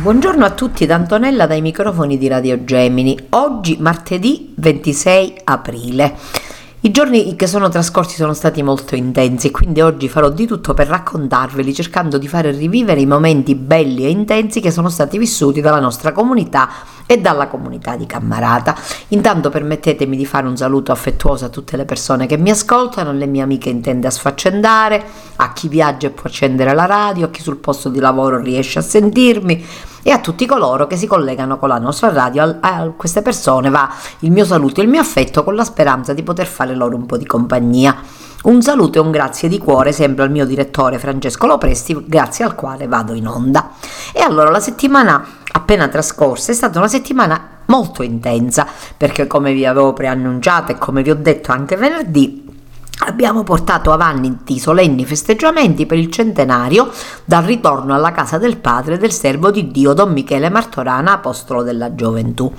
Buongiorno a tutti da Antonella dai microfoni di Radio Gemini. Oggi martedì 26 aprile. I giorni che sono trascorsi sono stati molto intensi quindi oggi farò di tutto per raccontarveli cercando di fare rivivere i momenti belli e intensi che sono stati vissuti dalla nostra comunità e dalla comunità di Cammarata. Intanto permettetemi di fare un saluto affettuoso a tutte le persone che mi ascoltano, alle mie amiche intende a sfaccendare, a chi viaggia e può accendere la radio, a chi sul posto di lavoro riesce a sentirmi e a tutti coloro che si collegano con la nostra radio. A, queste persone va il mio saluto e il mio affetto con la speranza di poter fare loro un po' di compagnia. Un saluto e un grazie di cuore sempre al mio direttore Francesco Lopresti, grazie al quale vado in onda. E allora la settimana appena trascorsa è stata una settimana molto intensa perché come vi avevo preannunciato e come vi ho detto anche venerdì abbiamo portato avanti i solenni festeggiamenti per il centenario dal ritorno alla casa del padre del servo di Dio Don Michele Martorana, apostolo della gioventù.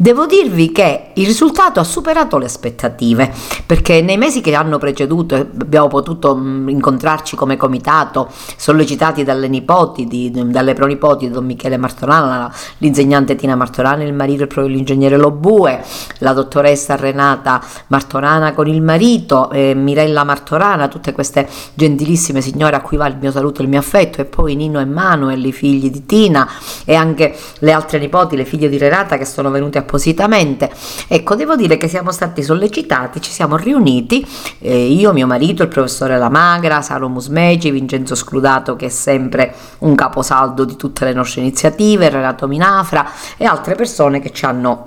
Devo dirvi che il risultato ha superato le aspettative, perché nei mesi che hanno preceduto abbiamo potuto mm, incontrarci come comitato, sollecitati dalle nipoti, di, dalle pronipoti di Don Michele Martorana, l'insegnante Tina Martorana, il marito proprio l'ingegnere Lobue, la dottoressa Renata Martorana con il marito, eh, Mirella Martorana, tutte queste gentilissime signore a cui va il mio saluto e il mio affetto, e poi Nino e Manuel, i figli di Tina, e anche le altre nipoti, le figlie di Renata che sono venute a appositamente. Ecco, devo dire che siamo stati sollecitati, ci siamo riuniti, eh, io, mio marito, il professore Lamagra, Saro Musmeci, Vincenzo Scrudato che è sempre un caposaldo di tutte le nostre iniziative, Renato Minafra e altre persone che ci hanno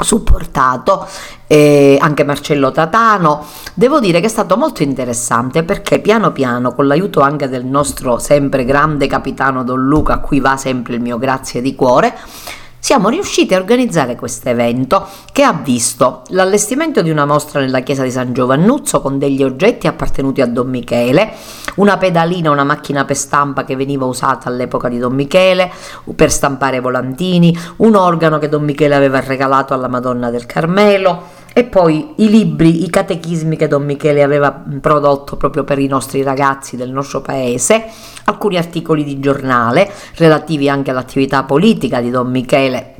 supportato eh, anche Marcello Tatano. Devo dire che è stato molto interessante perché piano piano, con l'aiuto anche del nostro sempre grande capitano Don Luca, a cui va sempre il mio grazie di cuore, siamo riusciti a organizzare questo evento che ha visto l'allestimento di una mostra nella chiesa di San Giovannuzzo con degli oggetti appartenuti a Don Michele, una pedalina, una macchina per stampa che veniva usata all'epoca di Don Michele per stampare volantini, un organo che Don Michele aveva regalato alla Madonna del Carmelo e poi i libri, i catechismi che Don Michele aveva prodotto proprio per i nostri ragazzi del nostro paese, alcuni articoli di giornale relativi anche all'attività politica di Don Michele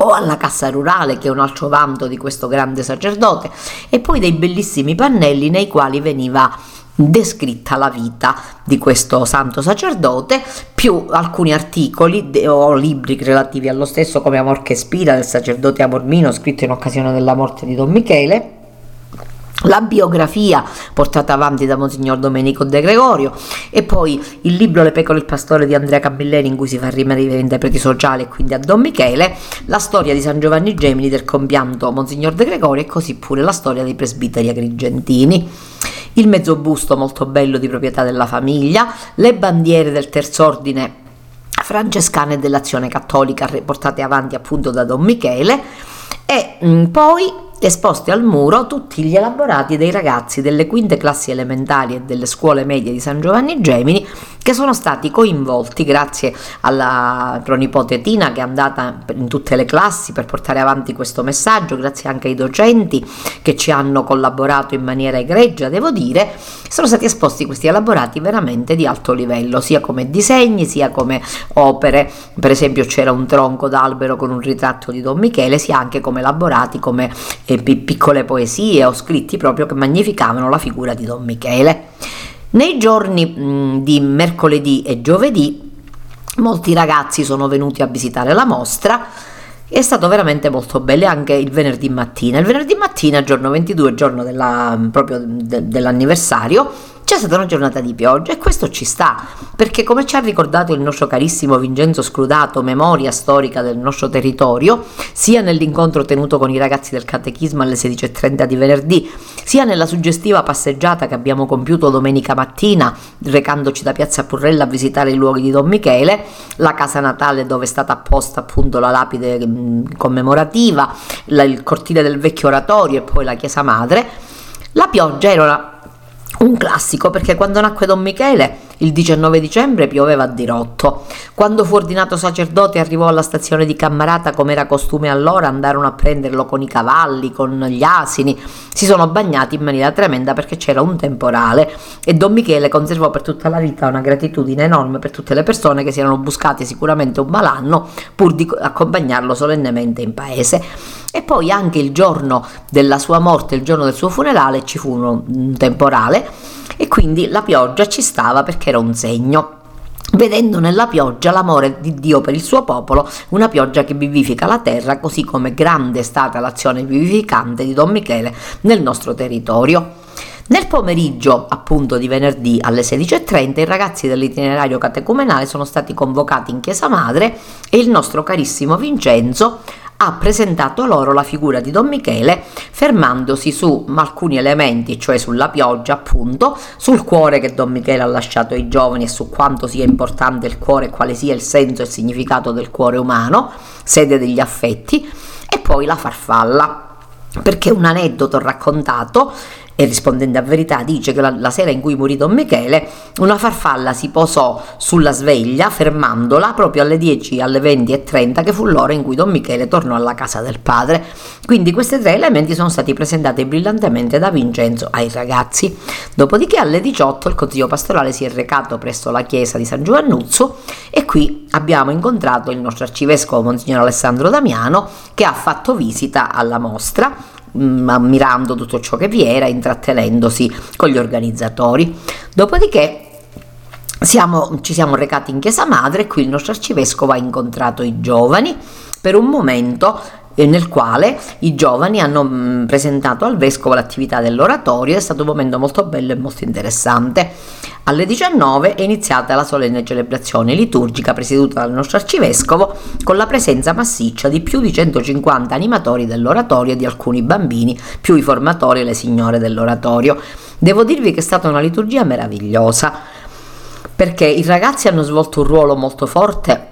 o alla cassa rurale che è un altro vanto di questo grande sacerdote e poi dei bellissimi pannelli nei quali veniva descritta la vita di questo santo sacerdote, più alcuni articoli o libri relativi allo stesso come Amor che spira del sacerdote Amormino scritto in occasione della morte di Don Michele. La biografia portata avanti da Monsignor Domenico De Gregorio e poi il libro Le pecore e il pastore di Andrea Camilleri in cui si fa rimanere ai interpreti sociali e quindi a Don Michele, la storia di San Giovanni Gemini del compianto Monsignor De Gregorio e così pure la storia dei presbiteri agrigentini il mezzo busto molto bello di proprietà della famiglia, le bandiere del terzo ordine francescane dell'azione cattolica portate avanti appunto da Don Michele e mm, poi esposti al muro tutti gli elaborati dei ragazzi delle quinte classi elementari e delle scuole medie di San Giovanni Gemini che sono stati coinvolti grazie alla pronipote Tina che è andata in tutte le classi per portare avanti questo messaggio, grazie anche ai docenti che ci hanno collaborato in maniera egregia, devo dire, sono stati esposti questi elaborati veramente di alto livello, sia come disegni sia come opere, per esempio c'era un tronco d'albero con un ritratto di Don Michele, sia anche come elaborati come eh, piccole poesie o scritti proprio che magnificavano la figura di Don Michele. Nei giorni mh, di mercoledì e giovedì molti ragazzi sono venuti a visitare la mostra è stato veramente molto bello anche il venerdì mattina. Il venerdì mattina, giorno 22, giorno della, proprio de, dell'anniversario, c'è stata una giornata di pioggia e questo ci sta, perché come ci ha ricordato il nostro carissimo Vincenzo Scrudato, memoria storica del nostro territorio, sia nell'incontro tenuto con i ragazzi del catechismo alle 16.30 di venerdì, sia nella suggestiva passeggiata che abbiamo compiuto domenica mattina, recandoci da Piazza Purrella a visitare i luoghi di Don Michele, la casa natale dove è stata apposta appunto la lapide mm, commemorativa, il cortile del vecchio oratorio e poi la chiesa madre, la pioggia era un classico perché quando nacque Don Michele il 19 dicembre pioveva a dirotto. Quando fu ordinato sacerdote arrivò alla stazione di Cammarata come era costume allora, andarono a prenderlo con i cavalli, con gli asini, si sono bagnati in maniera tremenda perché c'era un temporale e Don Michele conservò per tutta la vita una gratitudine enorme per tutte le persone che si erano buscate sicuramente un malanno pur di accompagnarlo solennemente in paese. E poi anche il giorno della sua morte, il giorno del suo funerale, ci fu un temporale e quindi la pioggia ci stava perché era un segno vedendo nella pioggia l'amore di Dio per il suo popolo, una pioggia che vivifica la terra, così come grande è stata l'azione vivificante di Don Michele nel nostro territorio. Nel pomeriggio, appunto di venerdì alle 16.30, i ragazzi dell'itinerario catecumenale sono stati convocati in Chiesa Madre e il nostro carissimo Vincenzo ha presentato loro la figura di Don Michele fermandosi su alcuni elementi, cioè sulla pioggia appunto, sul cuore che Don Michele ha lasciato ai giovani e su quanto sia importante il cuore quale sia il senso e il significato del cuore umano, sede degli affetti, e poi la farfalla. Perché un aneddoto raccontato e rispondendo a verità dice che la, la, sera in cui morì Don Michele una farfalla si posò sulla sveglia fermandola proprio alle 10 alle 20 e 30 che fu l'ora in cui Don Michele tornò alla casa del padre. Quindi questi tre elementi sono stati presentati brillantemente da Vincenzo ai ragazzi. Dopodiché alle 18 il consiglio pastorale si è recato presso la chiesa di San Giovannuzzo e qui abbiamo incontrato il nostro arcivescovo Monsignor Alessandro Damiano che ha fatto visita alla mostra Mm, ammirando tutto ciò che vi era, intrattenendosi con gli organizzatori. Dopodiché siamo, ci siamo recati in chiesa madre e qui il nostro arcivescovo ha incontrato i giovani per un momento nel quale i giovani hanno mm, presentato al vescovo l'attività dell'oratorio è stato un momento molto bello e molto interessante. Alle 19 è iniziata la solenne celebrazione liturgica presieduta dal nostro arcivescovo con la presenza massiccia di più di 150 animatori dell'oratorio e di alcuni bambini, più i formatori e le signore dell'oratorio. Devo dirvi che è stata una liturgia meravigliosa perché i ragazzi hanno svolto un ruolo molto forte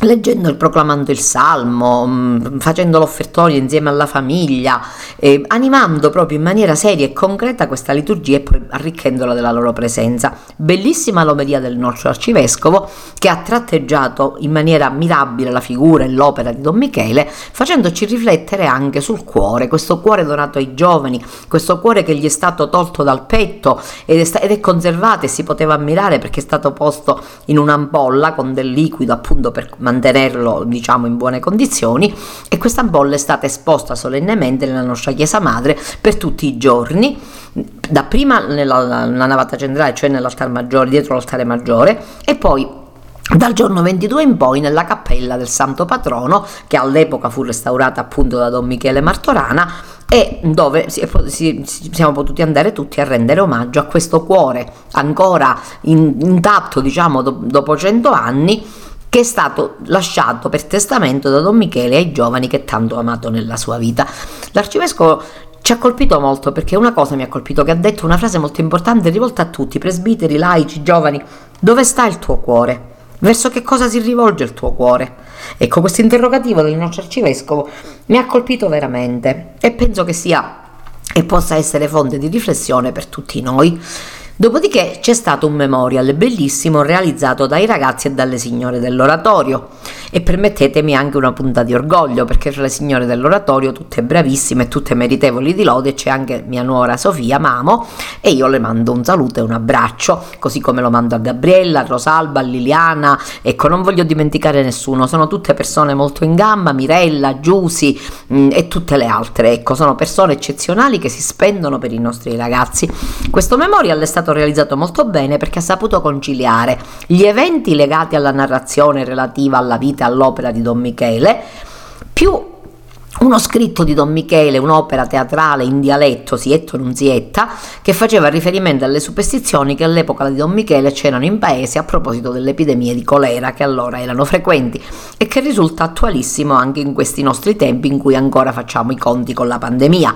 leggendo e proclamando il salmo, mm, facendo l'offertorio insieme alla famiglia, eh, animando proprio in maniera seria e concreta questa liturgia e poi arricchendola della loro presenza. Bellissima l'omelia del nostro arcivescovo che ha tratteggiato in maniera ammirabile la figura e l'opera di Don Michele, facendoci riflettere anche sul cuore, questo cuore donato ai giovani, questo cuore che gli è stato tolto dal petto ed è, ed è conservato e si poteva ammirare perché è stato posto in un'ampolla con del liquido appunto per mantenerlo diciamo in buone condizioni e questa bolla è stata esposta solennemente nella nostra chiesa madre per tutti i giorni dapprima nella, nella navata centrale cioè nell'altare maggiore dietro l'altare maggiore e poi dal giorno 22 in poi nella cappella del santo patrono che all'epoca fu restaurata appunto da Don Michele Martorana e dove si, si, siamo potuti andare tutti a rendere omaggio a questo cuore ancora in, intatto diciamo do, dopo cento anni che è stato lasciato per testamento da Don Michele ai giovani che tanto ha amato nella sua vita. L'arcivescovo ci ha colpito molto perché una cosa mi ha colpito che ha detto una frase molto importante rivolta a tutti, presbiteri, laici, giovani, dove sta il tuo cuore? Verso che cosa si rivolge il tuo cuore? Ecco, questo interrogativo del nostro arcivescovo mi ha colpito veramente e penso che sia e possa essere fonte di riflessione per tutti noi. Dopodiché c'è stato un memorial bellissimo realizzato dai ragazzi e dalle signore dell'oratorio. E permettetemi anche una punta di orgoglio perché fra le signore dell'oratorio tutte bravissime e tutte meritevoli di lode c'è anche mia nuora Sofia Mamo e io le mando un saluto e un abbraccio così come lo mando a Gabriella, a Rosalba, a Liliana ecco non voglio dimenticare nessuno sono tutte persone molto in gamba Mirella, Giusi mh, mm, e tutte le altre ecco sono persone eccezionali che si spendono per i nostri ragazzi. Questo memorial è stato stato realizzato molto bene perché ha saputo conciliare gli eventi legati alla narrazione relativa alla vita e all'opera di Don Michele più uno scritto di Don Michele, un'opera teatrale in dialetto Sietto Nunzietta, che faceva riferimento alle superstizioni che all'epoca di Don Michele c'erano in paese a proposito delle epidemie di colera che allora erano frequenti e che risulta attualissimo anche in questi nostri tempi in cui ancora facciamo i conti con la pandemia.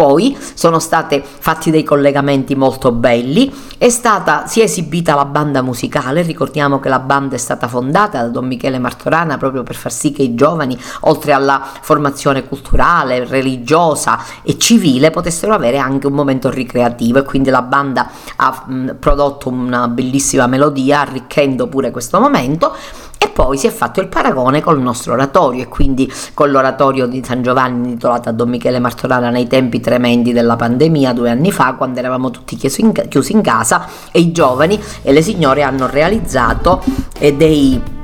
Poi sono state fatti dei collegamenti molto belli, è stata, si è esibita la banda musicale, ricordiamo che la banda è stata fondata da Don Michele Martorana proprio per far sì che i giovani, oltre alla formazione culturale, religiosa e civile, potessero avere anche un momento ricreativo. E quindi la banda ha mh, prodotto una bellissima melodia arricchendo pure questo momento e poi si è fatto il paragone col nostro oratorio e quindi con l'oratorio di San Giovanni intitolato a Don Michele Martorana nei tempi tremendi della pandemia due anni fa quando eravamo tutti chiusi in, casa e i giovani e le signore hanno realizzato eh, dei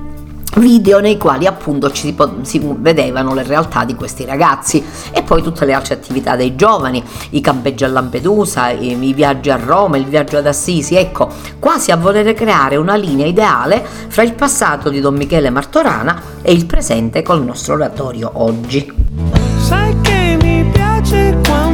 video nei quali appunto ci si, si, vedevano le realtà di questi ragazzi e poi tutte le altre attività dei giovani, i campeggi a Lampedusa, i, i viaggi a Roma, il viaggio ad Assisi, ecco, quasi a volere creare una linea ideale fra il passato di Don Michele Martorana e il presente col nostro oratorio oggi. Sai che mi piace quando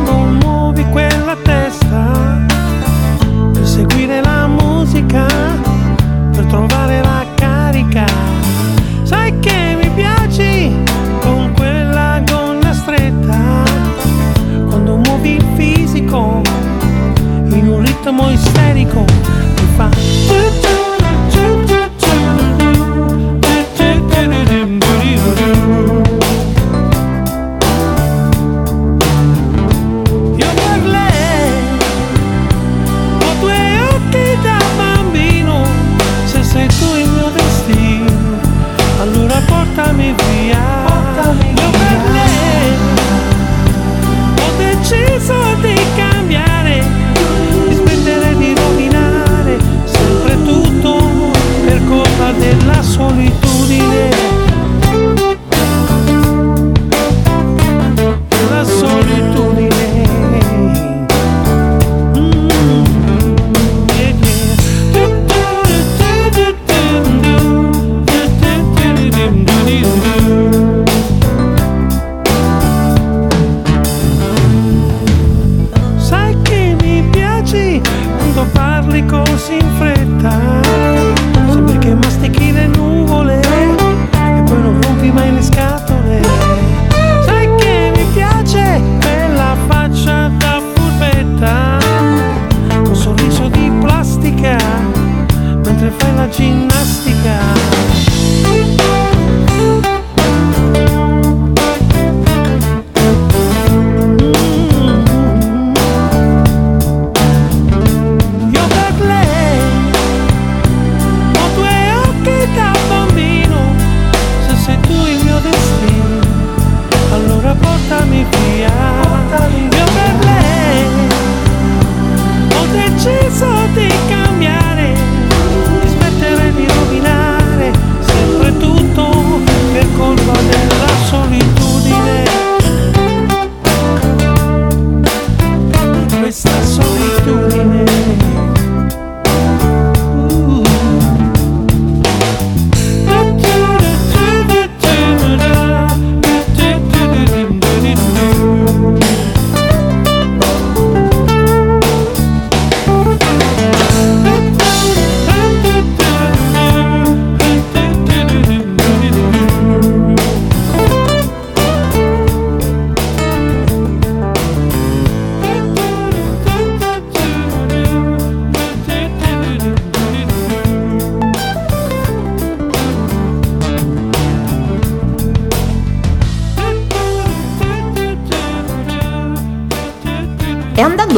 deciso di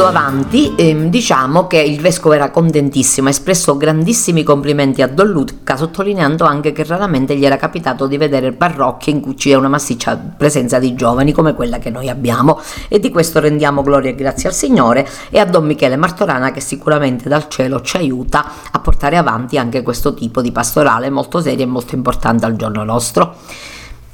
avanti, ehm, diciamo che il vescovo era contentissimo, ha espresso grandissimi complimenti a Don Luca, sottolineando anche che raramente gli era capitato di vedere parrocchie in cui c'è una massiccia presenza di giovani come quella che noi abbiamo e di questo rendiamo gloria e grazie al Signore e a Don Michele Martorana che sicuramente dal cielo ci aiuta a portare avanti anche questo tipo di pastorale molto serio e molto importante al giorno nostro.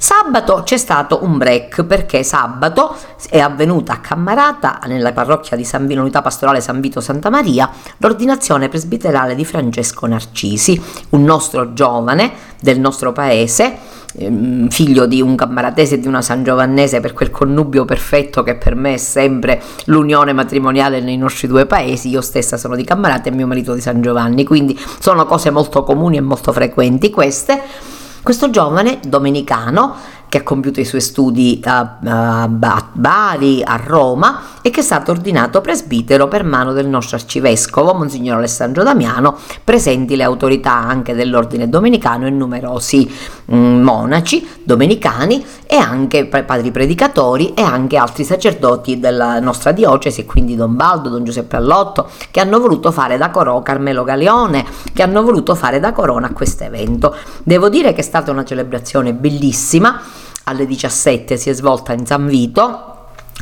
Sabato c'è stato un break perché sabato è avvenuta a Cammarata, nella parrocchia di San Vito, unità pastorale San Vito Santa Maria, l'ordinazione presbiterale di Francesco Narcisi, un nostro giovane del nostro paese, ehm, figlio di un cammaratese e di una San Giovannese per quel connubio perfetto che per me è sempre l'unione matrimoniale nei nostri due paesi. Io stessa sono di Cammarata e mio marito di San Giovanni, quindi sono cose molto comuni e molto frequenti queste questo giovane domenicano che ha compiuto i suoi studi a, a Bari, a Roma e che è stato ordinato presbitero per mano del nostro arcivescovo, Monsignor Alessandro Damiano, presenti le autorità anche dell'ordine domenicano e numerosi mh, mm, monaci domenicani e anche padri predicatori e anche altri sacerdoti della nostra diocesi, quindi Don Baldo, Don Giuseppe Allotto, che hanno voluto fare da corona, Carmelo Galeone, che hanno voluto fare da corona a questo evento. Devo dire che è stata una celebrazione bellissima, alle 17 si è svolta in San Vito,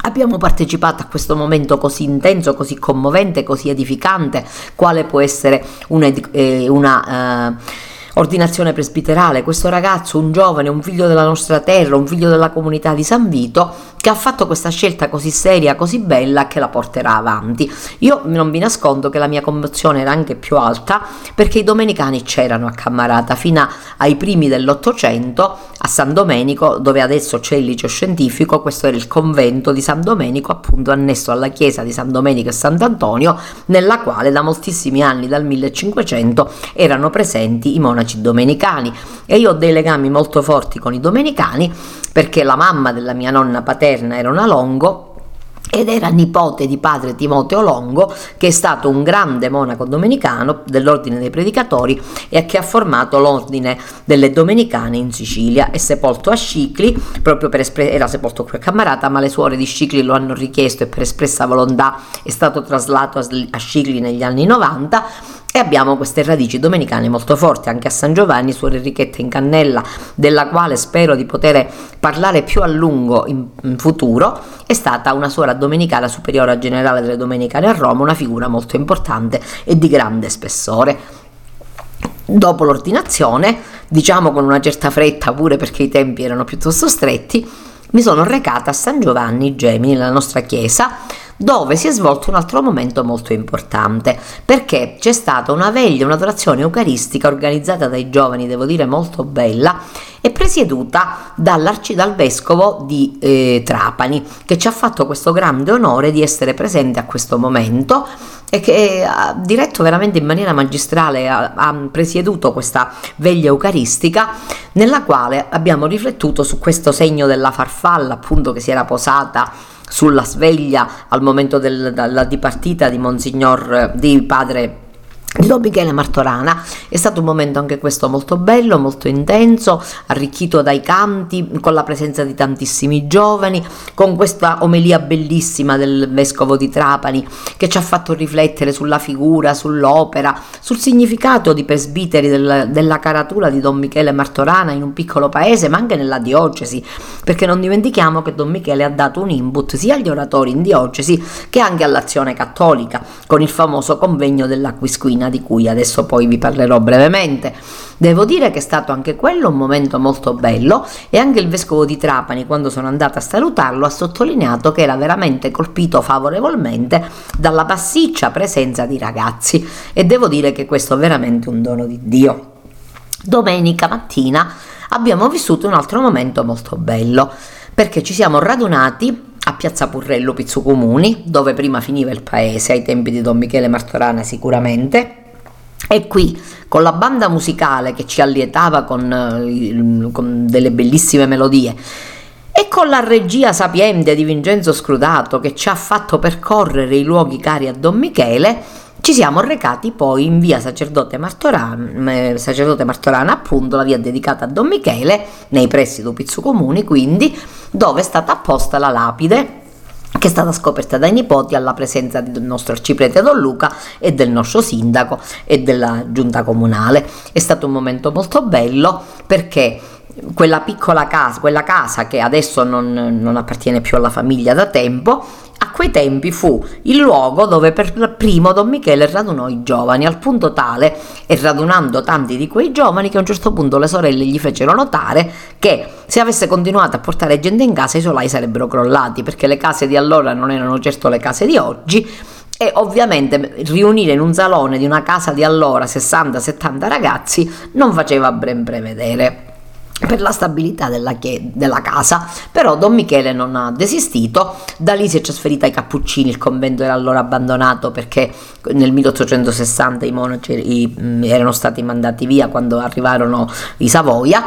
Abbiamo partecipato a questo momento così intenso, così commovente, così edificante, quale può essere una, eh, una eh, ordinazione presbiterale. Questo ragazzo, un giovane, un figlio della nostra terra, un figlio della comunità di San Vito, che ha fatto questa scelta così seria, così bella che la porterà avanti. Io non vi nascondo che la mia commozione era anche più alta perché i domenicani c'erano a Cammarata fino ai primi dell'Ottocento a San Domenico, dove adesso c'è il liceo scientifico, questo era il convento di San Domenico, appunto annesso alla chiesa di San Domenico e Sant'Antonio, nella quale da moltissimi anni, dal 1500, erano presenti i monaci domenicani. E io ho dei legami molto forti con i domenicani perché la mamma della mia nonna paterna era una Longo ed era nipote di padre Timoteo Longo, che è stato un grande monaco domenicano dell'ordine dei predicatori e che ha formato l'ordine delle domenicane in Sicilia. È sepolto a Scicli, proprio per espre- era sepolto qui a Cammarata, ma le suore di Scicli lo hanno richiesto e per espressa volontà è stato traslato a Scicli negli anni 90 e abbiamo queste radici domenicane molto forti anche a San Giovanni, Suor Enrichetta in Cannella, della quale spero di poter parlare più a lungo in, in futuro, è stata una suora domenicana superiore generale delle domenicane a Roma, una figura molto importante e di grande spessore. Dopo l'ordinazione, diciamo con una certa fretta pure perché i tempi erano piuttosto stretti, mi sono recata a San Giovanni Gemini, nella nostra chiesa, dove si è svolto un altro momento molto importante, perché c'è stata una veglia, un'adorazione eucaristica organizzata dai giovani, devo dire molto bella, e presieduta dal vescovo di eh, Trapani, che ci ha fatto questo grande onore di essere presente a questo momento e che ha diretto veramente in maniera magistrale, ha, ha presieduto questa veglia eucaristica nella quale abbiamo riflettuto su questo segno della farfalla appunto che si era posata sulla sveglia al momento del, della dipartita di Monsignor, di padre di Don Michele Martorana. È stato un momento anche questo molto bello, molto intenso, arricchito dai canti, con la presenza di tantissimi giovani, con questa omelia bellissima del vescovo di Trapani che ci ha fatto riflettere sulla figura, sull'opera, sul significato di presbiteri del, della caratura di Don Michele Martorana in un piccolo paese, ma anche nella diocesi, perché non dimentichiamo che Don Michele ha dato un input sia agli oratori in diocesi che anche all'azione cattolica, con il famoso convegno della Latina di cui adesso poi vi parlerò brevemente. Devo dire che è stato anche quello un momento molto bello e anche il vescovo di Trapani quando sono andata a salutarlo ha sottolineato che era veramente colpito favorevolmente dalla passiccia presenza di ragazzi e devo dire che questo è veramente un dono di Dio. Domenica mattina abbiamo vissuto un altro momento molto bello perché ci siamo radunati a Piazza Purrello Pizzocomuni, dove prima finiva il paese, ai tempi di Don Michele Martorana sicuramente. E qui, con la banda musicale che ci allietava con, eh, con delle bellissime melodie, e con la regia sapiente di Vincenzo Scrutato che ci ha fatto percorrere i luoghi cari a Don Michele, ci siamo recati poi in via Sacerdote Martorana, eh, Sacerdote Martorana, appunto la via dedicata a Don Michele, nei pressi di Pizzo Comuni, quindi, dove è stata apposta la lapide che è stata scoperta dai nipoti alla presenza del nostro arciprete Don Luca e del nostro sindaco e della giunta comunale. È stato un momento molto bello perché quella piccola casa, quella casa che adesso non, non appartiene più alla famiglia da tempo, quei tempi fu il luogo dove per primo Don Michele radunò i giovani, al punto tale, e radunando tanti di quei giovani, che a un certo punto le sorelle gli fecero notare che se avesse continuato a portare gente in casa i solai sarebbero crollati, perché le case di allora non erano certo le case di oggi, e ovviamente riunire in un salone di una casa di allora 60-70 ragazzi non faceva ben prevedere per la stabilità della, della, casa, però Don Michele non ha desistito, da lì si è trasferita ai Cappuccini, il convento era allora abbandonato perché nel 1860 i monaci erano stati mandati via quando arrivarono i Savoia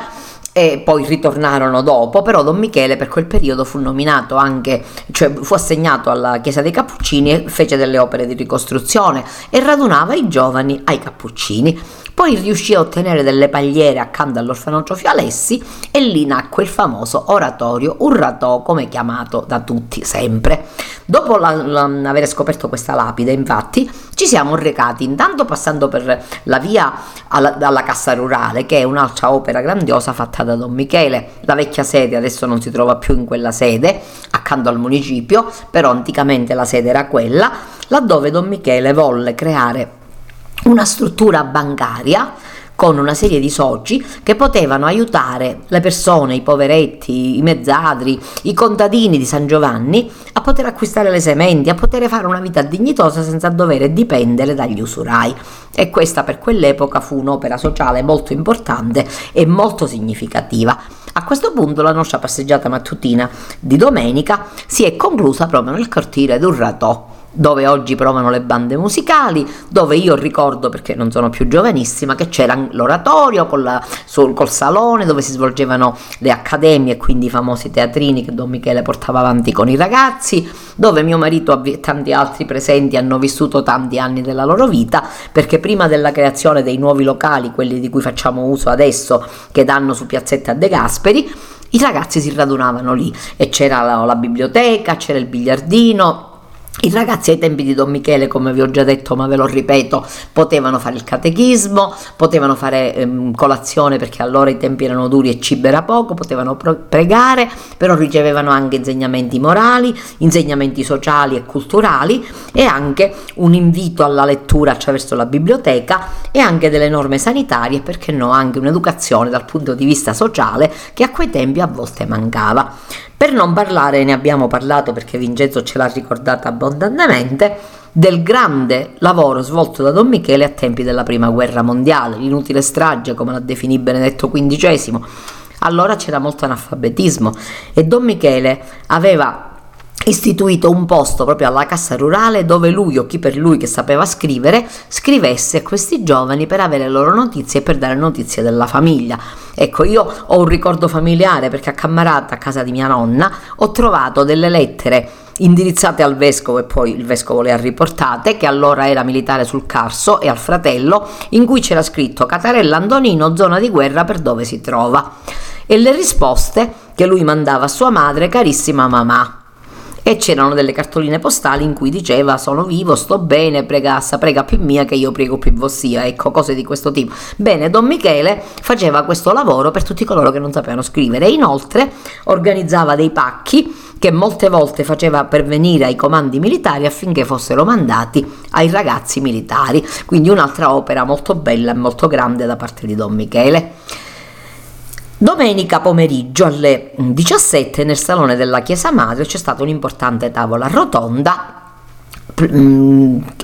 e poi ritornarono dopo, però Don Michele per quel periodo fu nominato anche, cioè fu assegnato alla Chiesa dei Cappuccini e fece delle opere di ricostruzione e radunava i giovani ai Cappuccini. Poi riuscì a ottenere delle pagliere accanto all'orfanotrofio Fialessi e lì nacque il famoso oratorio Urratò, come chiamato da tutti sempre. Dopo la, la, aver scoperto questa lapide, infatti, ci siamo recati intanto passando per la via alla, alla Cassa Rurale, che è un'altra opera grandiosa fatta da Don Michele. La vecchia sede adesso non si trova più in quella sede, accanto al municipio, però anticamente la sede era quella, laddove Don Michele volle creare una struttura bancaria con una serie di soci che potevano aiutare le persone, i poveretti, i mezzadri, i contadini di San Giovanni a poter acquistare le sementi, a poter fare una vita dignitosa senza dover dipendere dagli usurai. E questa per quell'epoca fu un'opera sociale molto importante e molto significativa. A questo punto la nostra passeggiata mattutina di domenica si è conclusa proprio nel cortile d'Urratò dove oggi provano le bande musicali, dove io ricordo, perché non sono più giovanissima, che c'era l'oratorio la, sul, col salone dove si svolgevano le accademie, quindi i famosi teatrini che Don Michele portava avanti con i ragazzi, dove mio marito e tanti altri presenti hanno vissuto tanti anni della loro vita, perché prima della creazione dei nuovi locali, quelli di cui facciamo uso adesso, che danno su Piazzetta De Gasperi, i ragazzi si radunavano lì e c'era la, la biblioteca, c'era il biliardino, i ragazzi ai tempi di Don Michele, come vi ho già detto, ma ve lo ripeto, potevano fare il catechismo, potevano fare ehm, colazione perché allora i tempi erano duri e cibo era poco, potevano pregare, però ricevevano anche insegnamenti morali, insegnamenti sociali e culturali e anche un invito alla lettura attraverso la biblioteca e anche delle norme sanitarie, perché no, anche un'educazione dal punto di vista sociale che a quei tempi a volte mancava. Per non parlare, ne abbiamo parlato perché Vincenzo ce l'ha ricordata abbondantemente, del grande lavoro svolto da Don Michele a tempi della Prima Guerra Mondiale, l'inutile strage, come l'ha definito Benedetto XV. Allora c'era molto analfabetismo e Don Michele aveva istituito un posto proprio alla cassa rurale dove lui o chi per lui che sapeva scrivere scrivesse a questi giovani per avere le loro notizie e per dare notizie della famiglia. Ecco, io ho un ricordo familiare perché a Cammarata, a casa di mia nonna, ho trovato delle lettere indirizzate al vescovo e poi il vescovo le ha riportate, che allora era militare sul Carso, e al fratello, in cui c'era scritto Catarella Antonino, zona di guerra per dove si trova. E le risposte che lui mandava a sua madre, carissima mamma e c'erano delle cartoline postali in cui diceva sono vivo, sto bene, prega, prega più mia che io prego più vostia, ecco cose di questo tipo. Bene, Don Michele faceva questo lavoro per tutti coloro che non sapevano scrivere inoltre organizzava dei pacchi che molte volte faceva pervenire ai comandi militari affinché fossero mandati ai ragazzi militari, quindi un'altra opera molto bella e molto grande da parte di Don Michele. Domenica pomeriggio alle 17 nel salone della Chiesa Madre c'è stata un'importante tavola rotonda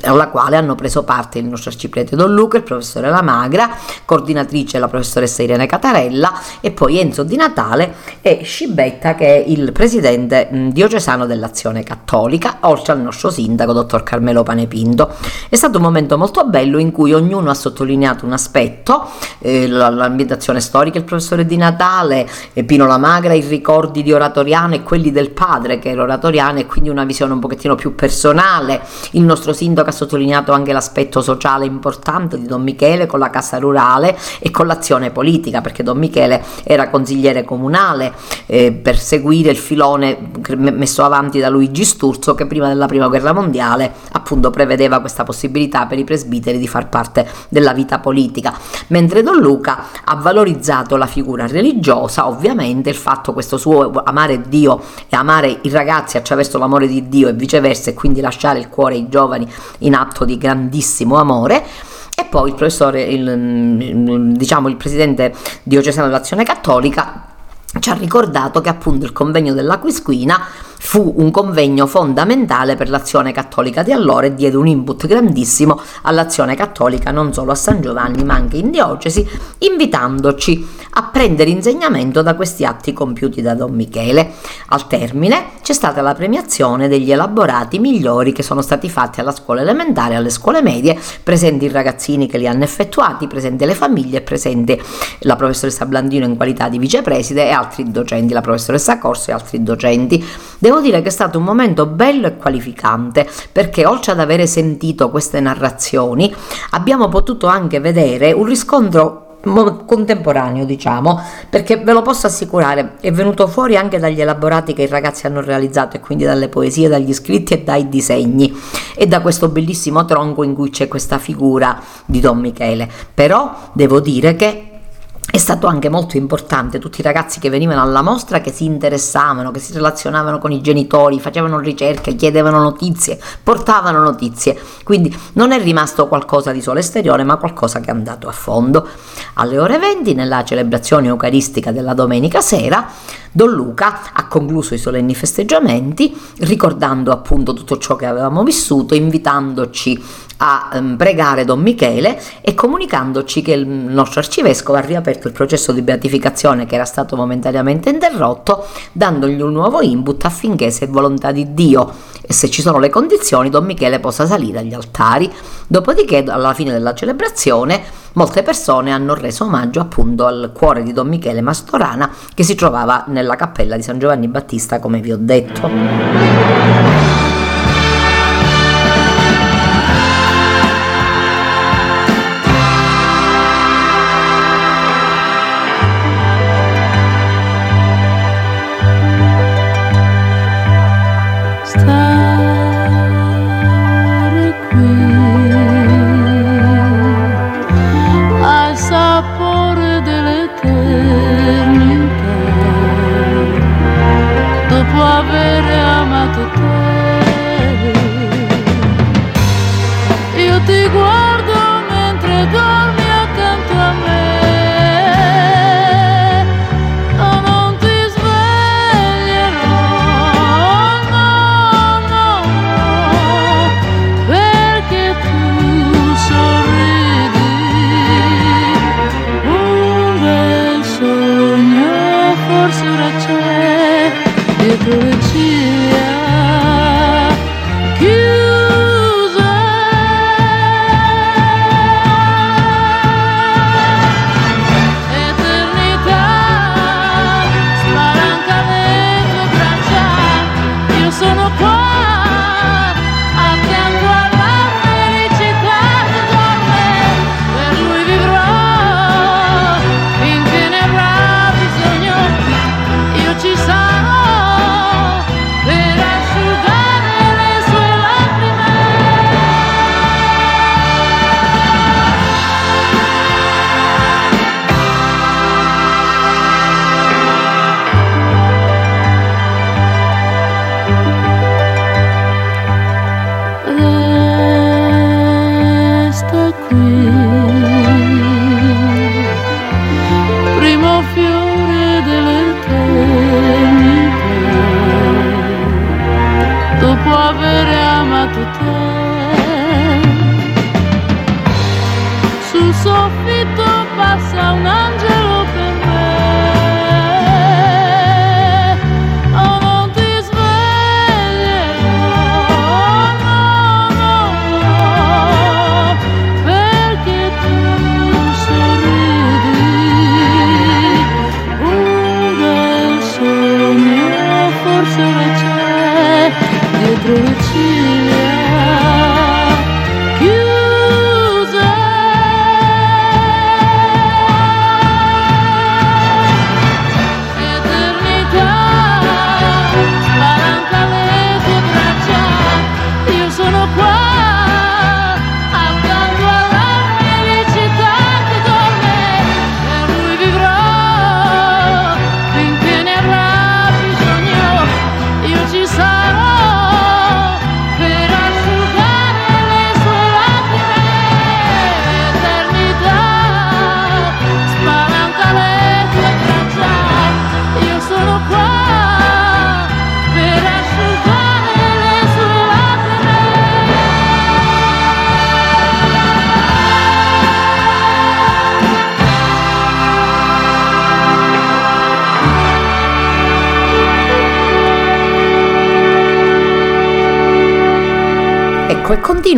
alla quale hanno preso parte il nostro arciprete Don Luca, il professore La Magra, coordinatrice la professoressa Irene Catarella e poi Enzo Di Natale e Scibetta che è il presidente mm, diocesano dell'Azione Cattolica, oltre al nostro sindaco dottor Carmelo Panepinto. È stato un momento molto bello in cui ognuno ha sottolineato un aspetto, eh, l'ambientazione storica, il professore Di Natale, eh, Pino La Magra, i ricordi di Oratoriano e quelli del padre che era oratoriano e quindi una visione un pochettino più personale il nostro sindaco ha sottolineato anche l'aspetto sociale importante di Don Michele con la Cassa Rurale e con l'azione politica, perché Don Michele era consigliere comunale eh, per seguire il filone messo avanti da Luigi Sturzo che prima della Prima Guerra Mondiale appunto prevedeva questa possibilità per i presbiteri di far parte della vita politica, mentre Don Luca ha valorizzato la figura religiosa, ovviamente il fatto questo suo amare Dio e amare i ragazzi attraverso l'amore di Dio e viceversa e quindi lasciare il cuore ai giovani in atto di grandissimo amore. E poi il professore, il, diciamo il presidente diocesano dell'Azione Cattolica ci ha ricordato che appunto il convegno della Quisquina fu un convegno fondamentale per l'azione cattolica di allora e diede un input grandissimo all'azione cattolica non solo a San Giovanni ma anche in diocesi, invitandoci a prendere insegnamento da questi atti compiuti da Don Michele. Al termine c'è stata la premiazione degli elaborati migliori che sono stati fatti alla scuola elementare e alle scuole medie, presenti i ragazzini che li hanno effettuati, presenti le famiglie, presente la professoressa Blandino in qualità di vicepreside e altri docenti, la professoressa Corso e altri docenti. Devo dire che è stato un momento bello e qualificante perché oltre ad avere sentito queste narrazioni abbiamo potuto anche vedere un riscontro contemporaneo diciamo perché ve lo posso assicurare è venuto fuori anche dagli elaborati che i ragazzi hanno realizzato e quindi dalle poesie dagli scritti e dai disegni e da questo bellissimo tronco in cui c'è questa figura di Don Michele però devo dire che è stato anche molto importante tutti i ragazzi che venivano alla mostra che si interessavano, che si relazionavano con i genitori, facevano ricerche, chiedevano notizie, portavano notizie. Quindi non è rimasto qualcosa di solo esteriore, ma qualcosa che è andato a fondo. Alle ore 20, nella celebrazione eucaristica della domenica sera, Don Luca ha concluso i solenni festeggiamenti, ricordando appunto tutto ciò che avevamo vissuto, invitandoci a um, pregare Don Michele e comunicandoci che il nostro arcivescovo ha riaperto il processo di beatificazione che era stato momentaneamente interrotto, dandogli un nuovo input affinché se volontà di Dio e se ci sono le condizioni Don Michele possa salire agli altari. Dopodiché alla fine della celebrazione molte persone hanno reso omaggio appunto al cuore di Don Michele Mastorana che si trovava nella cappella di San Giovanni Battista come vi ho detto.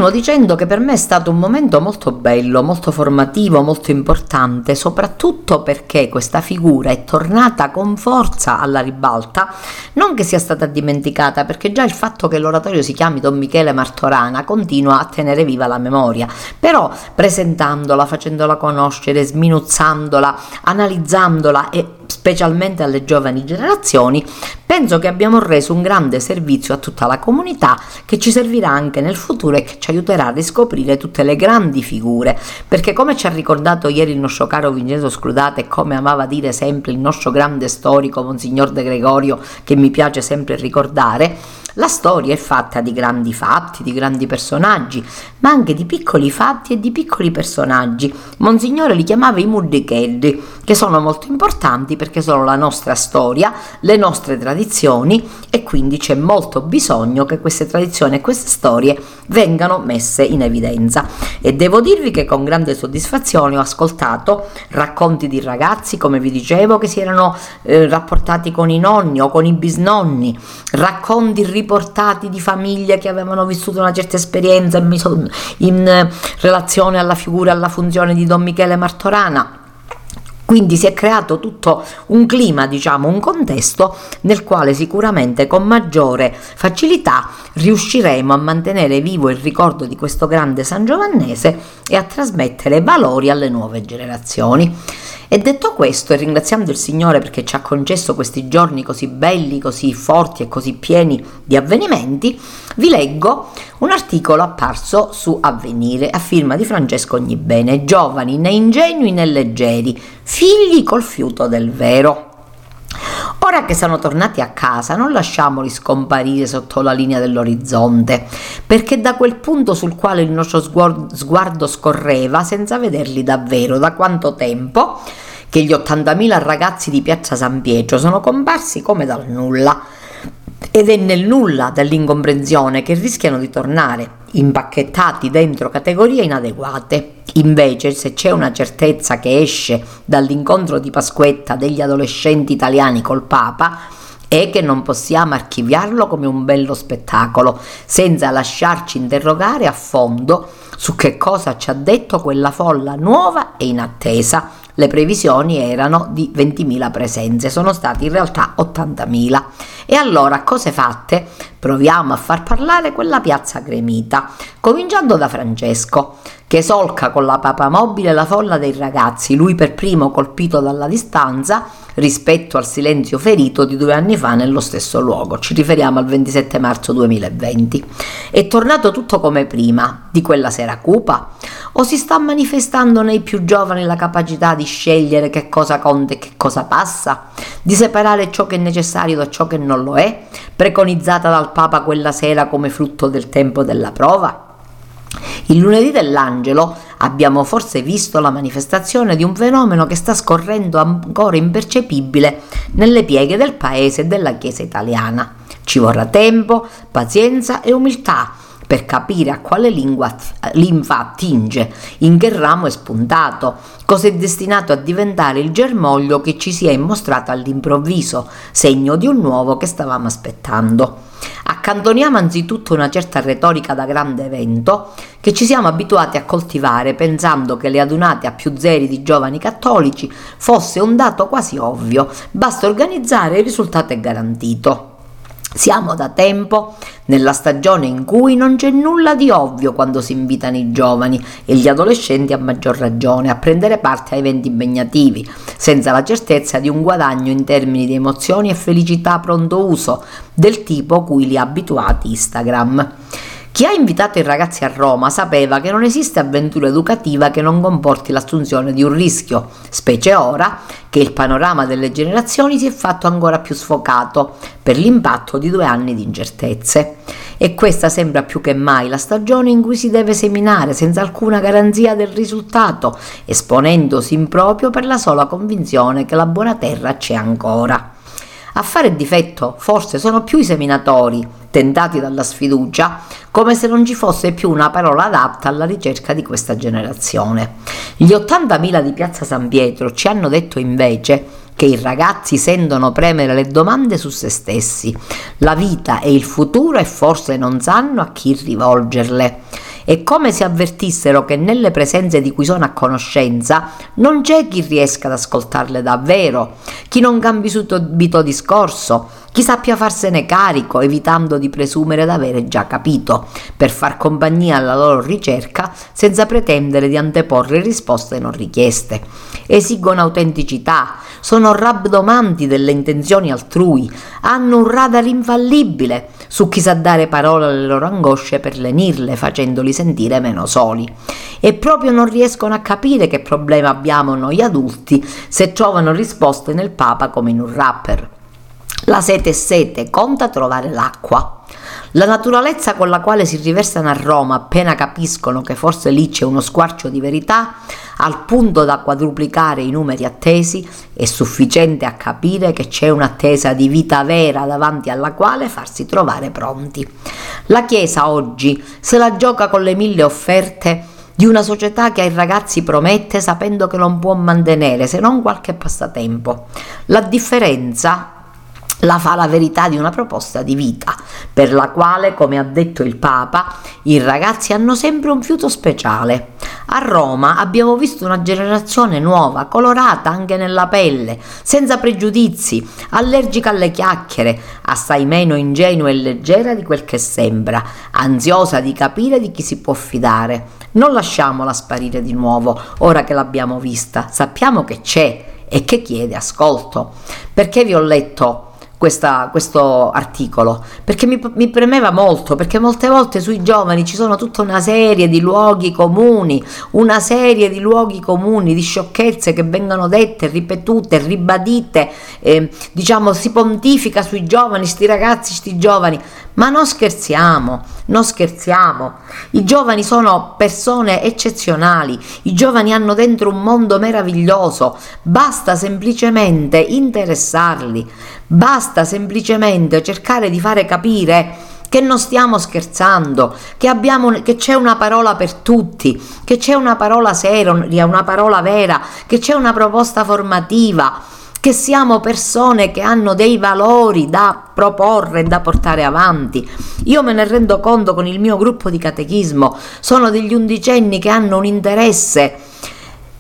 Continuo dicendo che per me è stato un momento molto bello, molto formativo, molto importante, soprattutto perché questa figura è tornata con forza alla ribalta, non che sia stata dimenticata, perché già il fatto che l'oratorio si chiami Don Michele Martorana continua a tenere viva la memoria, però presentandola, facendola conoscere, sminuzzandola, analizzandola e specialmente alle giovani generazioni, penso che abbiamo reso un grande servizio a tutta la comunità che ci servirà anche nel futuro e che ci aiuterà a riscoprire tutte le grandi figure, perché come ci ha ricordato ieri il nostro caro Vincenzo Scrudate e come amava dire sempre il nostro grande storico Monsignor De Gregorio, che mi piace sempre ricordare, la storia è fatta di grandi fatti, di grandi personaggi, ma anche di piccoli fatti e di piccoli personaggi. Monsignore li chiamava i murdichelli, che sono molto importanti perché sono la nostra storia, le nostre tradizioni e quindi c'è molto bisogno che queste tradizioni e queste storie vengano messe in evidenza. E devo dirvi che con grande soddisfazione ho ascoltato racconti di ragazzi, come vi dicevo, che si erano eh, rapportati con i nonni o con i bisnonni, racconti riportati di famiglie che avevano vissuto una certa esperienza in, relazione alla figura, alla funzione di Don Michele Martorana quindi si è creato tutto un clima, diciamo, un contesto nel quale sicuramente con maggiore facilità riusciremo a mantenere vivo il ricordo di questo grande San Giovannese e a trasmettere valori alle nuove generazioni. E detto questo, e ringraziando il Signore perché ci ha concesso questi giorni così belli, così forti e così pieni di avvenimenti, vi leggo un articolo apparso su Avvenire a firma di Francesco Ognibene, giovani né ingenui né leggeri, figli col fiuto del vero. Ora che sono tornati a casa, non lasciamoli scomparire sotto la linea dell'orizzonte, perché da quel punto sul quale il nostro sguardo scorreva, senza vederli davvero, da quanto tempo, che gli 80.000 ragazzi di Piazza San Pietro sono comparsi come dal nulla. Ed è nel nulla dell'incomprensione che rischiano di tornare impacchettati dentro categorie inadeguate. Invece, se c'è una certezza che esce dall'incontro di Pasquetta degli adolescenti italiani col Papa, è che non possiamo archiviarlo come un bello spettacolo, senza lasciarci interrogare a fondo su che cosa ci ha detto quella folla nuova e inattesa le previsioni erano di 20.000 presenze, sono stati in realtà 80.000. E allora, cose fatte? Proviamo a far parlare quella piazza gremita, cominciando da Francesco, che solca con la papa mobile la folla dei ragazzi, lui per primo colpito dalla distanza rispetto al silenzio ferito di due anni fa nello stesso luogo. Ci riferiamo al 27 marzo 2020. È tornato tutto come prima, di quella sera cupa? O si sta manifestando nei più giovani la capacità di scegliere che cosa conta e che cosa passa? Di separare ciò che è necessario da ciò che non lo è? Preconizzata dal Papa quella sera come frutto del tempo della prova? Il lunedì dell'angelo abbiamo forse visto la manifestazione di un fenomeno che sta scorrendo ancora impercepibile nelle pieghe del paese e della Chiesa italiana. Ci vorrà tempo, pazienza e umiltà per capire a quale lingua, linfa attinge, in che ramo è spuntato, cosa è destinato a diventare il germoglio che ci si è mostrato all'improvviso, segno di un nuovo che stavamo aspettando. Accantoniamo anzitutto una certa retorica da grande evento che ci siamo abituati a coltivare pensando che le adunate a più zeri di giovani cattolici fosse un dato quasi ovvio, basta organizzare e il risultato è garantito. Siamo da tempo nella stagione in cui non c'è nulla di ovvio quando si invitano i giovani e gli adolescenti a maggior ragione a prendere parte a eventi impegnativi, senza la certezza di un guadagno in termini di emozioni e felicità pronto uso, del tipo cui li ha abituati Instagram. Chi ha invitato i ragazzi a Roma sapeva che non esiste avventura educativa che non comporti l'assunzione di un rischio, specie ora che il panorama delle generazioni si è fatto ancora più sfocato per l'impatto di due anni di incertezze. E questa sembra più che mai la stagione in cui si deve seminare senza alcuna garanzia del risultato, esponendosi in proprio per la sola convinzione che la buona terra c'è ancora. A fare difetto forse sono più i seminatori, tentati dalla sfiducia, come se non ci fosse più una parola adatta alla ricerca di questa generazione. Gli 80.000 di Piazza San Pietro ci hanno detto invece che i ragazzi sentono premere le domande su se stessi, la vita e il futuro e forse non sanno a chi rivolgerle. È come se avvertissero che nelle presenze di cui sono a conoscenza non c'è chi riesca ad ascoltarle davvero, chi non cambi subito discorso, chi sappia farsene carico, evitando di presumere d'avere già capito, per far compagnia alla loro ricerca senza pretendere di anteporre risposte non richieste. Esigono autenticità, sono rabdomanti delle intenzioni altrui, hanno un radar infallibile su chi sa dare parola alle loro angosce per lenirle, facendoli sentire meno soli. E proprio non riescono a capire che problema abbiamo noi adulti se trovano risposte nel Papa come in un rapper. La sete è sete, conta trovare l'acqua. La naturalezza con la quale si riversano a Roma appena capiscono che forse lì c'è uno squarcio di verità, al punto da quadruplicare i numeri attesi, è sufficiente a capire che c'è un'attesa di vita vera davanti alla quale farsi trovare pronti. La Chiesa oggi se la gioca con le mille offerte di una società che ai ragazzi promette sapendo che non può mantenere se non qualche passatempo. La differenza la fa la verità di una proposta di vita, per la quale, come ha detto il Papa, i ragazzi hanno sempre un fiuto speciale. A Roma abbiamo visto una generazione nuova, colorata anche nella pelle, senza pregiudizi, allergica alle chiacchiere, assai meno ingenua e leggera di quel che sembra, ansiosa di capire di chi si può fidare. Non lasciamola sparire di nuovo, ora che l'abbiamo vista, sappiamo che c'è e che chiede ascolto. Perché vi ho letto questa, questo articolo perché mi, mi, premeva molto perché molte volte sui giovani ci sono tutta una serie di luoghi comuni una serie di luoghi comuni di sciocchezze che vengono dette ripetute ribadite eh, diciamo si pontifica sui giovani sti ragazzi sti giovani ma non scherziamo, non scherziamo. I giovani sono persone eccezionali, i giovani hanno dentro un mondo meraviglioso, basta semplicemente interessarli, basta semplicemente cercare di fare capire che non stiamo scherzando, che, abbiamo, che c'è una parola per tutti, che c'è una parola seria, una parola vera, che c'è una proposta formativa che siamo persone che hanno dei valori da proporre e da portare avanti. Io me ne rendo conto con il mio gruppo di catechismo, sono degli undicenni che hanno un interesse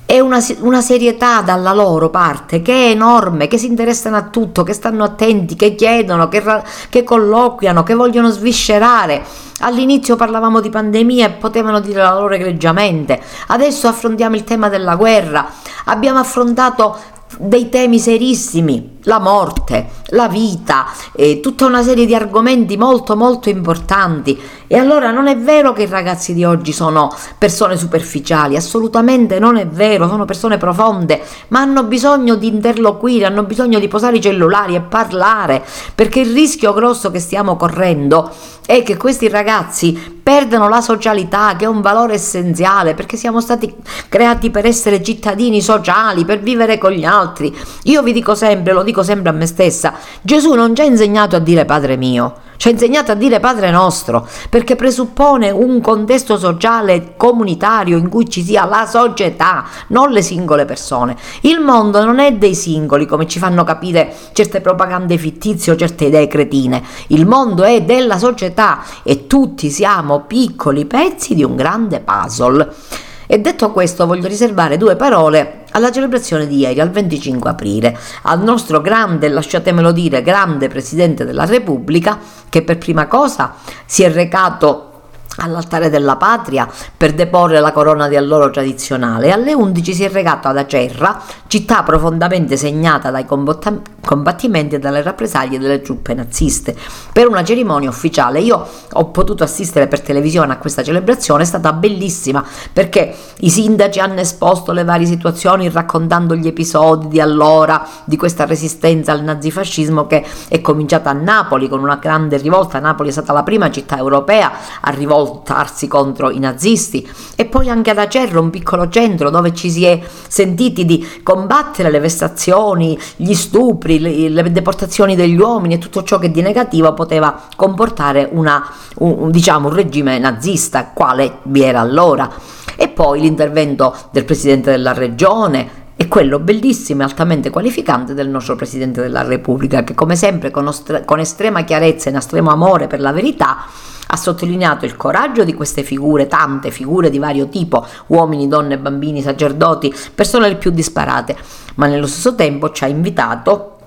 e una, una, serietà dalla loro parte che è enorme, che si interessano a tutto, che stanno attenti, che chiedono, che, che colloquiano, che vogliono sviscerare. All'inizio parlavamo di pandemia e potevano dire la loro egregiamente, adesso affrontiamo il tema della guerra, abbiamo affrontato dei temi serissimi, la morte, la vita, eh, tutta una serie di argomenti molto molto importanti. E allora non è vero che i ragazzi di oggi sono persone superficiali, assolutamente non è vero, sono persone profonde, ma hanno bisogno di interloquire, hanno bisogno di posare i cellulari e parlare, perché il rischio grosso che stiamo correndo è che questi ragazzi perdono la socialità, che è un valore essenziale, perché siamo stati creati per essere cittadini sociali, per vivere con gli altri. Io vi dico sempre, lo dico sempre a me stessa, Gesù non ci ha insegnato a dire Padre mio, ci ha insegnato a dire Padre nostro, perché presuppone un contesto sociale comunitario in cui ci sia la società, non le singole persone. Il mondo non è dei singoli, come ci fanno capire certe propagande fittizie o certe idee cretine. Il mondo è della società e tutti siamo piccoli pezzi di un grande puzzle. E detto questo voglio riservare due parole alla celebrazione di ieri, al 25 aprile, al nostro grande, lasciatemelo dire, grande Presidente della Repubblica, che per prima cosa si è recato all'altare della patria per deporre la corona di alloro tradizionale e alle 11 si è recato ad Acerra, città profondamente segnata dai combattimenti e dalle rappresaglie delle truppe naziste, per una cerimonia ufficiale. Io ho potuto assistere per televisione a questa celebrazione, è stata bellissima perché i sindaci hanno esposto le varie situazioni raccontando gli episodi di allora, di questa resistenza al nazifascismo che è cominciata a Napoli con una grande rivolta. Napoli è stata la prima città europea a rivoltare rivoltarsi contro i nazisti e poi anche ad Acerra, un piccolo centro dove ci si è sentiti di combattere le vessazioni, gli stupri, le, le deportazioni degli uomini e tutto ciò che di negativo poteva comportare una, un, diciamo, un regime nazista, quale vi era allora. E poi l'intervento del presidente della regione, e quello bellissimo e altamente qualificante del nostro Presidente della Repubblica, che come sempre con, ostre- con estrema chiarezza e in estremo amore per la verità ha sottolineato il coraggio di queste figure, tante figure di vario tipo, uomini, donne, bambini, sacerdoti, persone le più disparate, ma nello stesso tempo ci ha invitato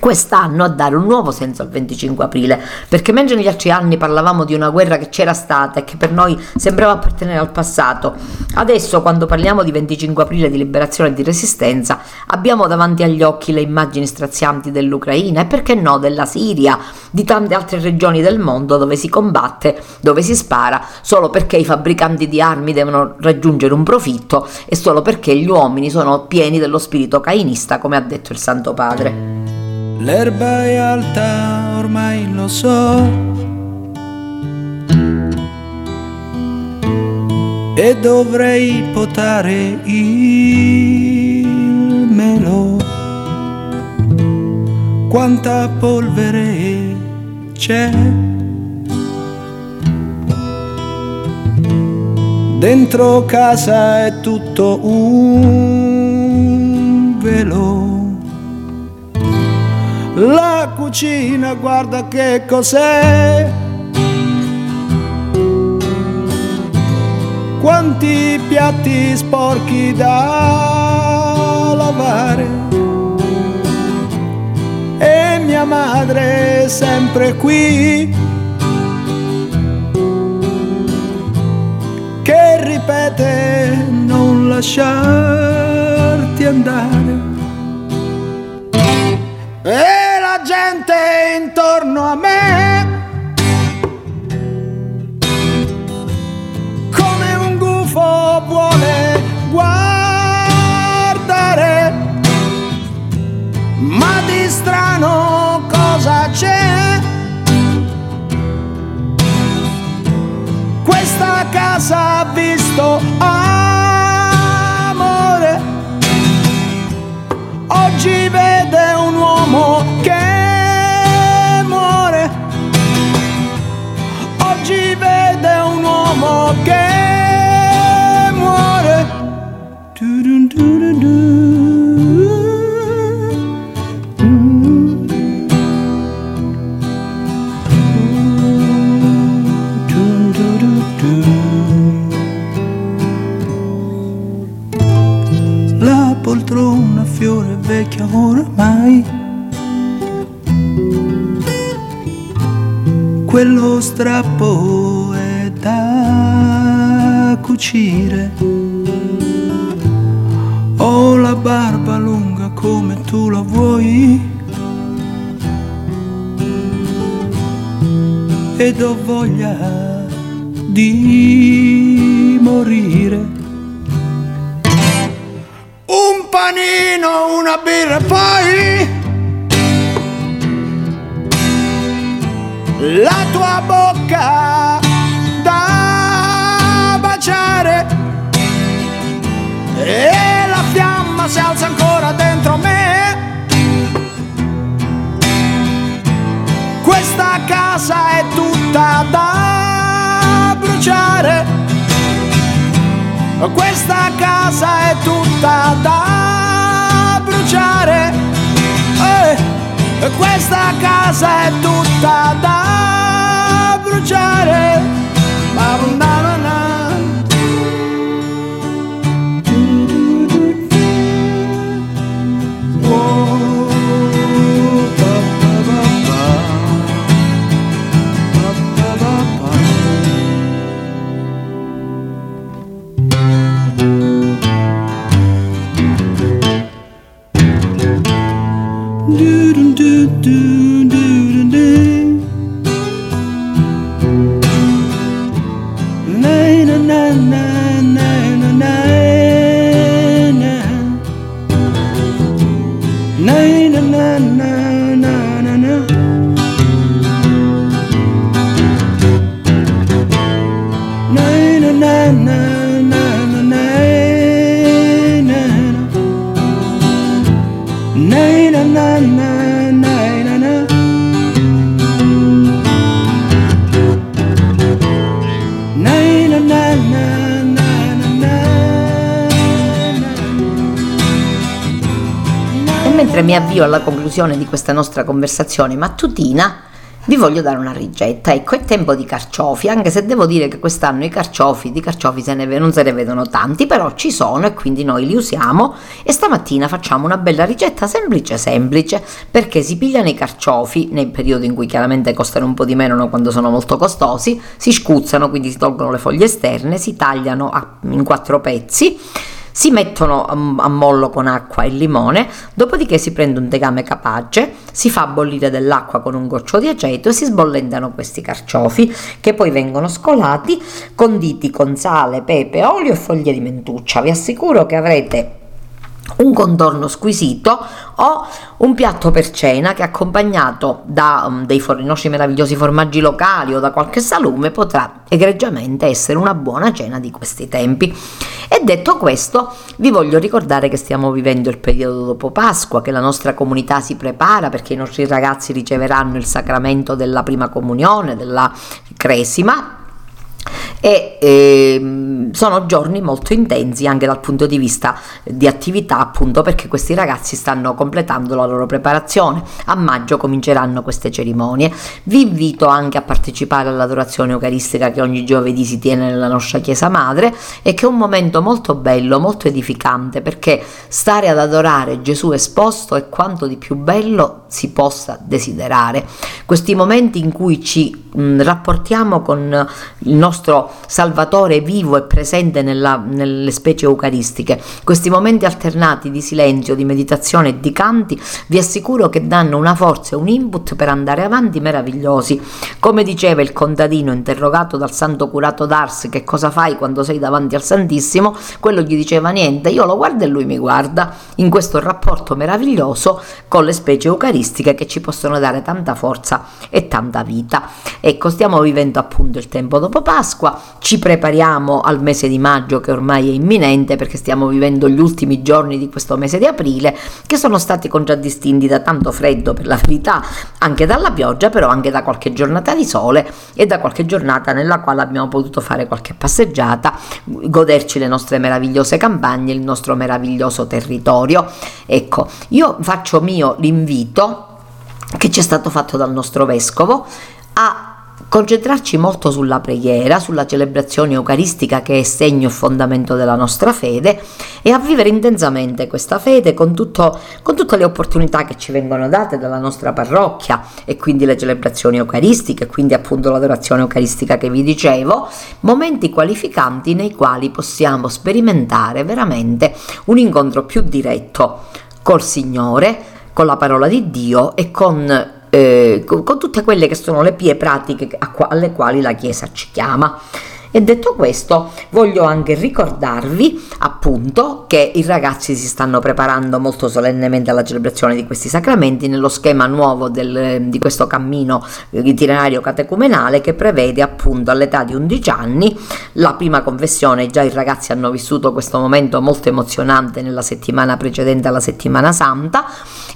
quest'anno a dare un nuovo senso al 25 aprile, perché mentre negli altri anni parlavamo di una guerra che c'era stata e che per noi sembrava appartenere al passato, adesso quando parliamo di 25 aprile di liberazione e di resistenza, abbiamo davanti agli occhi le immagini strazianti dell'Ucraina e perché no della Siria, di tante altre regioni del mondo dove si combatte, dove si spara, solo perché i fabbricanti di armi devono raggiungere un profitto e solo perché gli uomini sono pieni dello spirito cainista, come ha detto il Santo Padre. L'erba è alta, ormai lo so. E dovrei potare il melo. Quanta polvere c'è. Dentro casa è tutto un velo. La cucina, guarda che cos'è. Quanti piatti sporchi da lavare. E mia madre è sempre qui. Che ripete non lasciarti andare. E la gente intorno a me. Come un gufo vuole guardare ma di strano cosa c'è? Questa casa ha visto quello strappo è da cucire. Ho la barba lunga come tu la vuoi. Ed ho voglia di morire. Un panino, una birra poi la tua bocca da baciare e la fiamma si alza ancora dentro me. Questa casa è tutta da bruciare. Questa casa è tutta da bruciare. Eh, questa casa è tutta da bruciare. tried. Ba -ba. Na na mentre mi avvio alla conclusione di questa nostra conversazione mattutina, vi voglio dare una ricetta. Ecco, è tempo di carciofi, anche se devo dire che quest'anno i carciofi, di carciofi se ne, non se ne vedono tanti, però ci sono e quindi noi li usiamo e stamattina facciamo una bella ricetta semplice semplice, perché si pigliano i carciofi nei periodi in cui chiaramente costano un po' di meno, quando sono molto costosi, si scuzzano, quindi si tolgono le foglie esterne, si tagliano in quattro pezzi si mettono a mollo con acqua e limone, dopodiché si prende un tegame capace, si fa bollire dell'acqua con un goccio di aceto e si sbollentano questi carciofi che poi vengono scolati, conditi con sale, pepe, olio e foglie di mentuccia. Vi assicuro che avrete un contorno squisito o un piatto per cena che accompagnato da um, dei for- nostri meravigliosi formaggi locali o da qualche salume potrà egregiamente essere una buona cena di questi tempi. E detto questo, vi voglio ricordare che stiamo vivendo il periodo dopo Pasqua, che la nostra comunità si prepara perché i nostri ragazzi riceveranno il sacramento della prima comunione, della cresima e eh, sono giorni molto intensi anche dal punto di vista di attività appunto perché questi ragazzi stanno completando la loro preparazione. A maggio cominceranno queste cerimonie. Vi invito anche a partecipare all'adorazione eucaristica che ogni giovedì si tiene nella nostra chiesa madre e che è un momento molto bello molto edificante perché stare ad adorare Gesù esposto è quanto di più bello si possa desiderare questi momenti in cui ci mh, rapportiamo con il nostro Salvatore vivo e presente nella, nelle specie eucaristiche. Questi momenti alternati di silenzio, di meditazione e di canti vi assicuro che danno una forza e un input per andare avanti meravigliosi. Come diceva il contadino interrogato dal santo curato d'Ars che cosa fai quando sei davanti al Santissimo, quello gli diceva niente, io lo guardo e lui mi guarda in questo rapporto meraviglioso con le specie eucaristiche che ci possono dare tanta forza e tanta vita. Ecco, stiamo vivendo appunto il tempo dopo Pasqua, ci prepariamo al mese di maggio che ormai è imminente perché stiamo vivendo gli ultimi giorni di questo mese di aprile che sono stati contraddistinti da tanto freddo per la verità, anche dalla pioggia, però anche da qualche giornata di sole e da qualche giornata nella quale abbiamo potuto fare qualche passeggiata, goderci le nostre meravigliose campagne, il nostro meraviglioso territorio. Ecco, io faccio mio l'invito che ci è stato fatto dal nostro vescovo a concentrarci molto sulla preghiera, sulla celebrazione eucaristica che è segno e fondamento della nostra fede e a vivere intensamente questa fede con, tutto, con tutte le opportunità che ci vengono date dalla nostra parrocchia e quindi le celebrazioni eucaristiche, quindi appunto l'adorazione eucaristica che vi dicevo, momenti qualificanti nei quali possiamo sperimentare veramente un incontro più diretto col Signore, con la parola di Dio e con eh, con, con, tutte quelle che sono le pie pratiche alle quali la Chiesa ci chiama. E detto questo, voglio anche ricordarvi appunto che i ragazzi si stanno preparando molto solennemente alla celebrazione di questi sacramenti nello schema nuovo del, di questo cammino itinerario catecumenale che prevede appunto all'età di 11 anni la prima confessione. Già i ragazzi hanno vissuto questo momento molto emozionante nella settimana precedente alla settimana santa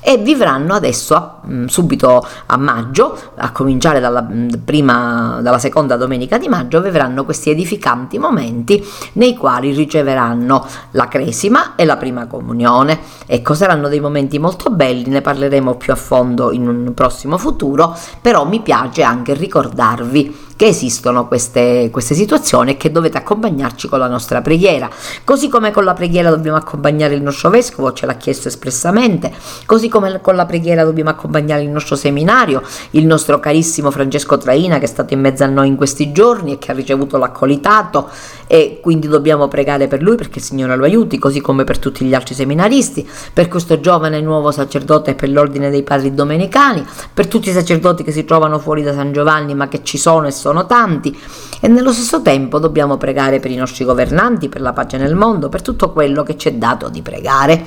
e vivranno adesso mm, subito a maggio, a cominciare dalla, mm, prima, dalla seconda domenica di maggio, vivranno questi edificanti momenti nei quali riceveranno la cresima e la prima comunione. Ecco, saranno dei momenti molto belli, ne parleremo più a fondo in un prossimo futuro, però mi piace anche ricordarvi che esistono queste, queste situazioni e che dovete accompagnarci con la nostra preghiera. Così come con la preghiera dobbiamo accompagnare il nostro vescovo, ce l'ha chiesto espressamente, così come con la preghiera dobbiamo accompagnare il nostro seminario, il nostro carissimo Francesco Traina che è stato in mezzo a noi in questi giorni e che ha ricevuto l'accolitato e quindi dobbiamo pregare per lui perché il Signore lo aiuti, così come per tutti gli altri seminaristi, per questo giovane nuovo sacerdote e per l'ordine dei padri domenicani, per tutti i sacerdoti che si trovano fuori da San Giovanni ma che ci sono e sono tanti e nello stesso tempo dobbiamo pregare per i nostri governanti, per la pace nel mondo, per tutto quello che ci è dato di pregare.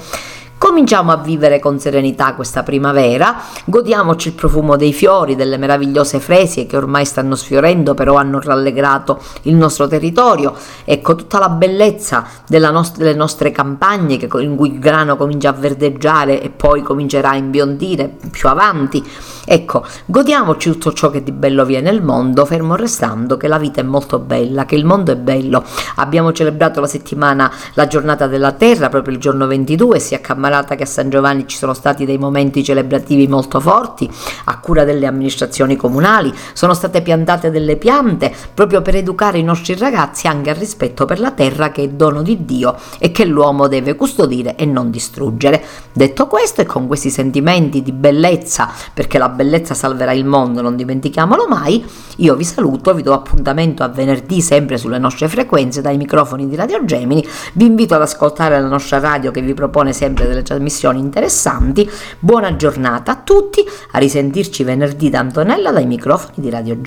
Cominciamo a vivere con serenità questa primavera, godiamoci il profumo dei fiori, delle meravigliose fresie che ormai stanno sfiorendo, però hanno rallegrato il nostro territorio. Ecco tutta la bellezza nost- delle nostre campagne che, in cui il grano comincia a verdeggiare e poi comincerà a imbiondire più avanti. Ecco, godiamoci tutto ciò che di bello viene nel mondo, fermo restando che la vita è molto bella, che il mondo è bello. Abbiamo celebrato la settimana, la giornata della terra, proprio il giorno 22, si accamma Camerata che a San Giovanni ci sono stati dei momenti celebrativi molto forti a cura delle amministrazioni comunali, sono state piantate delle piante proprio per educare i nostri ragazzi anche al rispetto per la terra che è dono di Dio e che l'uomo deve custodire e non distruggere. Detto questo e con questi sentimenti di bellezza, perché la bellezza salverà il mondo, non dimentichiamolo mai, io vi saluto, vi do appuntamento a venerdì sempre sulle nostre frequenze dai microfoni di Radio Gemini, vi invito ad ascoltare la nostra radio che vi propone sempre delle trasmissioni interessanti, buona giornata a tutti, a risentirci venerdì da Antonella dai microfoni di Radio Gemini.